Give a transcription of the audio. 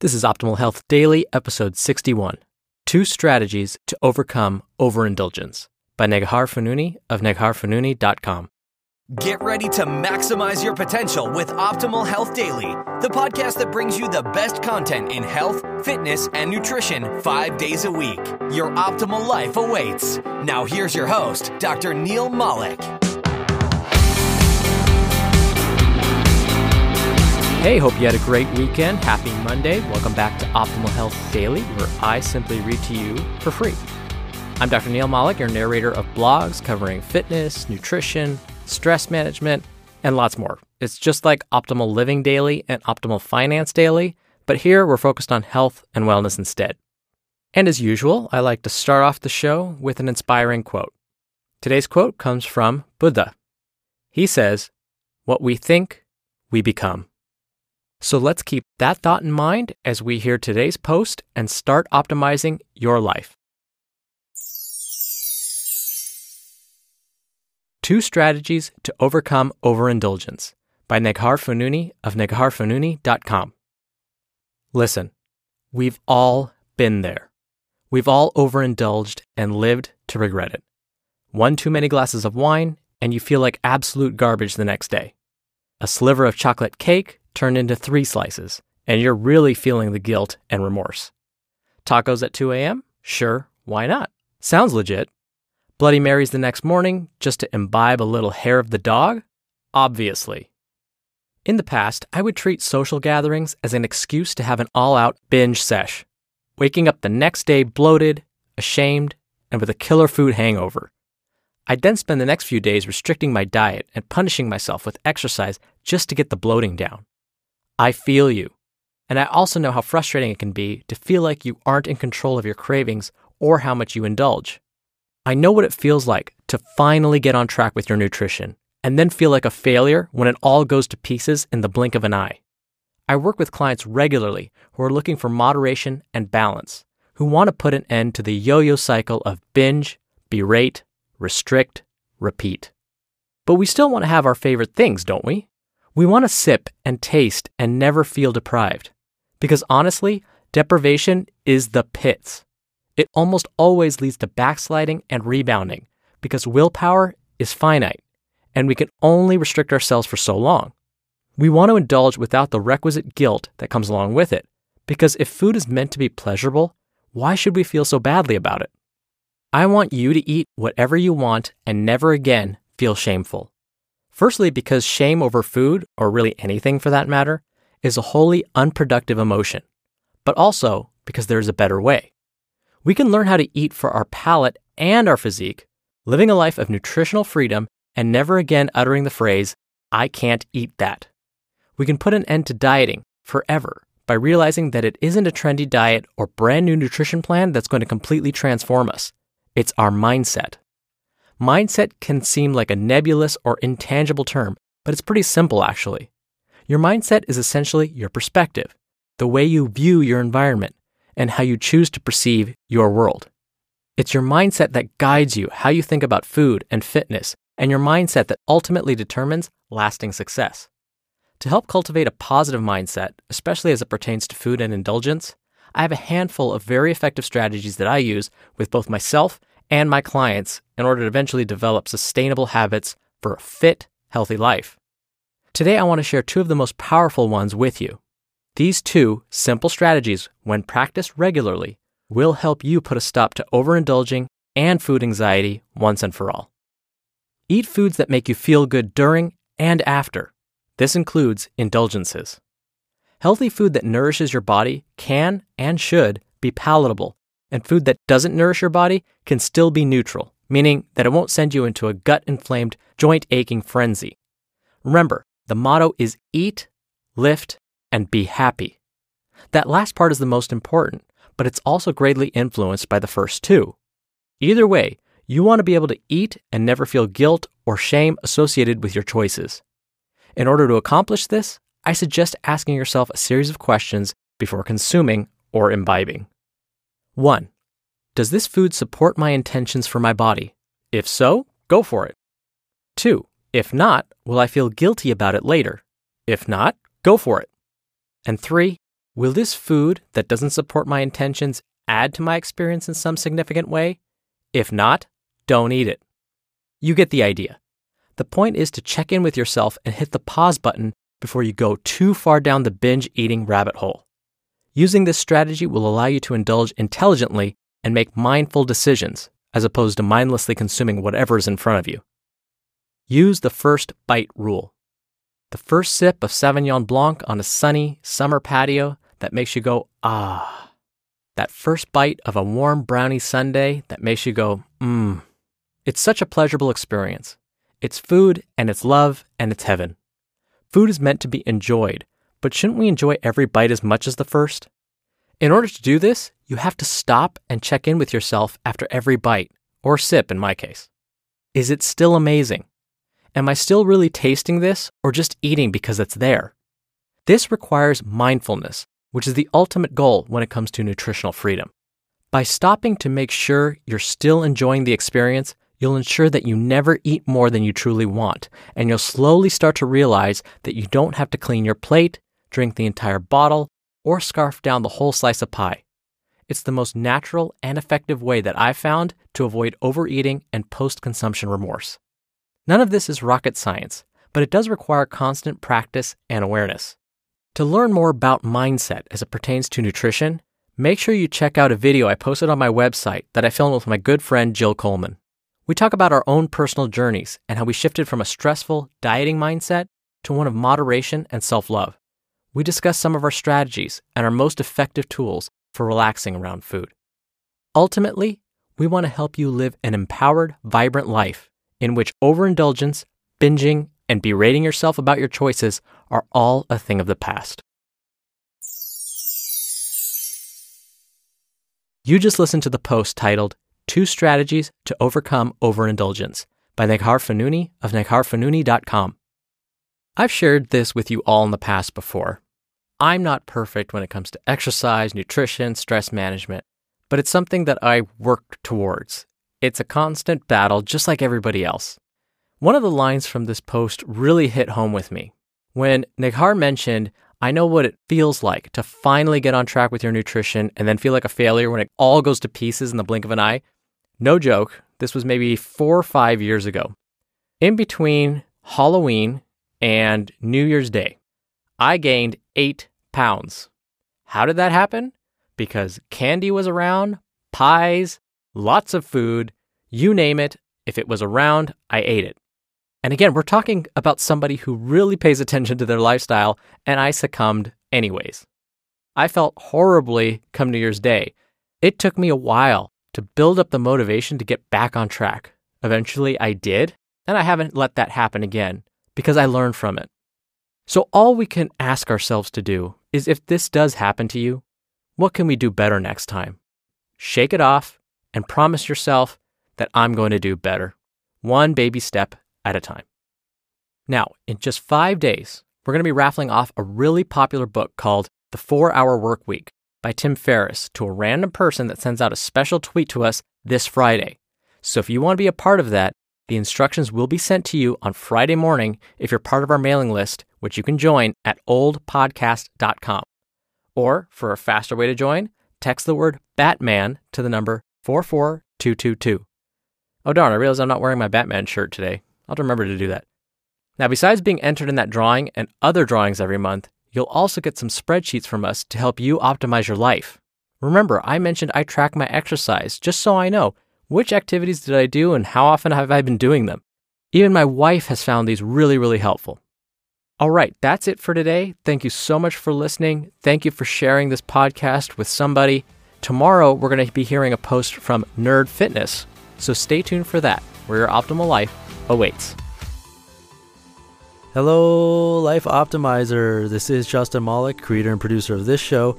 This is Optimal Health Daily, episode 61 Two Strategies to Overcome Overindulgence by Neghar Fonooni of negharfonooni.com. Get ready to maximize your potential with Optimal Health Daily, the podcast that brings you the best content in health, fitness, and nutrition five days a week. Your optimal life awaits. Now, here's your host, Dr. Neal Malik. Hey, hope you had a great weekend. Happy Monday. Welcome back to Optimal Health Daily, where I simply read to you for free. I'm Dr. Neal Malik, your narrator of blogs covering fitness, nutrition, stress management, and lots more. It's just like Optimal Living Daily and Optimal Finance Daily, but here we're focused on health and wellness instead. And as usual, I like to start off the show with an inspiring quote. Today's quote comes from Buddha. He says, What we think, we become. So let's keep that thought in mind as we hear today's post and start optimizing your life. Two Strategies to Overcome Overindulgence by Neghar Fonooni of negharfonooni.com. Listen, we've all been there. We've all overindulged and lived to regret it. One too many glasses of wine, and you feel like absolute garbage the next day. A sliver of chocolate cake turned into three slices, and you're really feeling the guilt and remorse. Tacos at 2 a.m.? Sure, why not? Sounds legit. Bloody Marys the next morning just to imbibe a little hair of the dog? Obviously. In the past, I would treat social gatherings as an excuse to have an all out binge sesh, waking up the next day bloated, ashamed, and with a killer food hangover. I'd then spend the next few days restricting my diet and punishing myself with exercise just to get the bloating down. I feel you. And I also know how frustrating it can be to feel like you aren't in control of your cravings or how much you indulge. I know what it feels like to finally get on track with your nutrition and then feel like a failure when it all goes to pieces in the blink of an eye. I work with clients regularly who are looking for moderation and balance, who want to put an end to the yo yo cycle of binge, berate, restrict, repeat. But we still want to have our favorite things, don't we? We want to sip and taste and never feel deprived. Because honestly, deprivation is the pits. It almost always leads to backsliding and rebounding because willpower is finite and we can only restrict ourselves for so long. We want to indulge without the requisite guilt that comes along with it because if food is meant to be pleasurable, why should we feel so badly about it? I want you to eat whatever you want and never again feel shameful. Firstly, because shame over food, or really anything for that matter, is a wholly unproductive emotion, but also because there's a better way. We can learn how to eat for our palate and our physique, living a life of nutritional freedom and never again uttering the phrase, I can't eat that. We can put an end to dieting forever by realizing that it isn't a trendy diet or brand new nutrition plan that's going to completely transform us. It's our mindset. Mindset can seem like a nebulous or intangible term, but it's pretty simple actually. Your mindset is essentially your perspective, the way you view your environment, and how you choose to perceive your world. It's your mindset that guides you how you think about food and fitness, and your mindset that ultimately determines lasting success. To help cultivate a positive mindset, especially as it pertains to food and indulgence, I have a handful of very effective strategies that I use with both myself and my clients in order to eventually develop sustainable habits for a fit, healthy life. Today, I want to share two of the most powerful ones with you. These two simple strategies, when practiced regularly, will help you put a stop to overindulging and food anxiety once and for all. Eat foods that make you feel good during and after. This includes indulgences. Healthy food that nourishes your body can and should be palatable and food that doesn't nourish your body can still be neutral, meaning that it won't send you into a gut inflamed, joint aching frenzy. Remember, the motto is eat, lift, and be happy. That last part is the most important, but it's also greatly influenced by the first two. Either way, you want to be able to eat and never feel guilt or shame associated with your choices. In order to accomplish this, I suggest asking yourself a series of questions before consuming or imbibing. 1. Does this food support my intentions for my body? If so, go for it. 2. If not, will I feel guilty about it later? If not, go for it. And 3. Will this food that doesn't support my intentions add to my experience in some significant way? If not, don't eat it. You get the idea. The point is to check in with yourself and hit the pause button before you go too far down the binge eating rabbit hole. Using this strategy will allow you to indulge intelligently and make mindful decisions, as opposed to mindlessly consuming whatever is in front of you. Use the first bite rule. The first sip of Sauvignon Blanc on a sunny summer patio that makes you go, ah. That first bite of a warm brownie sundae that makes you go, mmm. It's such a pleasurable experience. It's food and it's love and it's heaven. Food is meant to be enjoyed, but shouldn't we enjoy every bite as much as the first? In order to do this, you have to stop and check in with yourself after every bite, or sip in my case. Is it still amazing? Am I still really tasting this, or just eating because it's there? This requires mindfulness, which is the ultimate goal when it comes to nutritional freedom. By stopping to make sure you're still enjoying the experience, you'll ensure that you never eat more than you truly want, and you'll slowly start to realize that you don't have to clean your plate, drink the entire bottle, or scarf down the whole slice of pie. It's the most natural and effective way that I've found to avoid overeating and post consumption remorse. None of this is rocket science, but it does require constant practice and awareness. To learn more about mindset as it pertains to nutrition, make sure you check out a video I posted on my website that I filmed with my good friend Jill Coleman. We talk about our own personal journeys and how we shifted from a stressful dieting mindset to one of moderation and self love. We discuss some of our strategies and our most effective tools for relaxing around food. Ultimately, we want to help you live an empowered, vibrant life in which overindulgence, binging, and berating yourself about your choices are all a thing of the past. You just listened to the post titled Two Strategies to Overcome Overindulgence by Neghar Fonooni of negharfonooni.com. I've shared this with you all in the past before. I'm not perfect when it comes to exercise, nutrition, stress management, but it's something that I work towards. It's a constant battle, just like everybody else. One of the lines from this post really hit home with me. When Neghar mentioned, I know what it feels like to finally get on track with your nutrition and then feel like a failure when it all goes to pieces in the blink of an eye. No joke, this was maybe four or five years ago. In between Halloween and New Year's Day, I gained eight pounds. How did that happen? Because candy was around, pies, lots of food, you name it. If it was around, I ate it. And again, we're talking about somebody who really pays attention to their lifestyle, and I succumbed anyways. I felt horribly come New Year's Day. It took me a while to build up the motivation to get back on track. Eventually, I did, and I haven't let that happen again because I learned from it. So, all we can ask ourselves to do is if this does happen to you, what can we do better next time? Shake it off and promise yourself that I'm going to do better, one baby step at a time. Now, in just five days, we're going to be raffling off a really popular book called The Four Hour Work Week by Tim Ferriss to a random person that sends out a special tweet to us this Friday. So if you want to be a part of that, the instructions will be sent to you on Friday morning if you're part of our mailing list, which you can join at oldpodcast.com. Or for a faster way to join, text the word Batman to the number 44222. Oh darn, I realize I'm not wearing my Batman shirt today. I'll remember to do that. Now, besides being entered in that drawing and other drawings every month, You'll also get some spreadsheets from us to help you optimize your life. Remember, I mentioned I track my exercise just so I know which activities did I do and how often have I been doing them. Even my wife has found these really, really helpful. All right, that's it for today. Thank you so much for listening. Thank you for sharing this podcast with somebody. Tomorrow, we're going to be hearing a post from Nerd Fitness, so stay tuned for that, where your optimal life awaits. Hello, Life Optimizer. This is Justin Malik, creator and producer of this show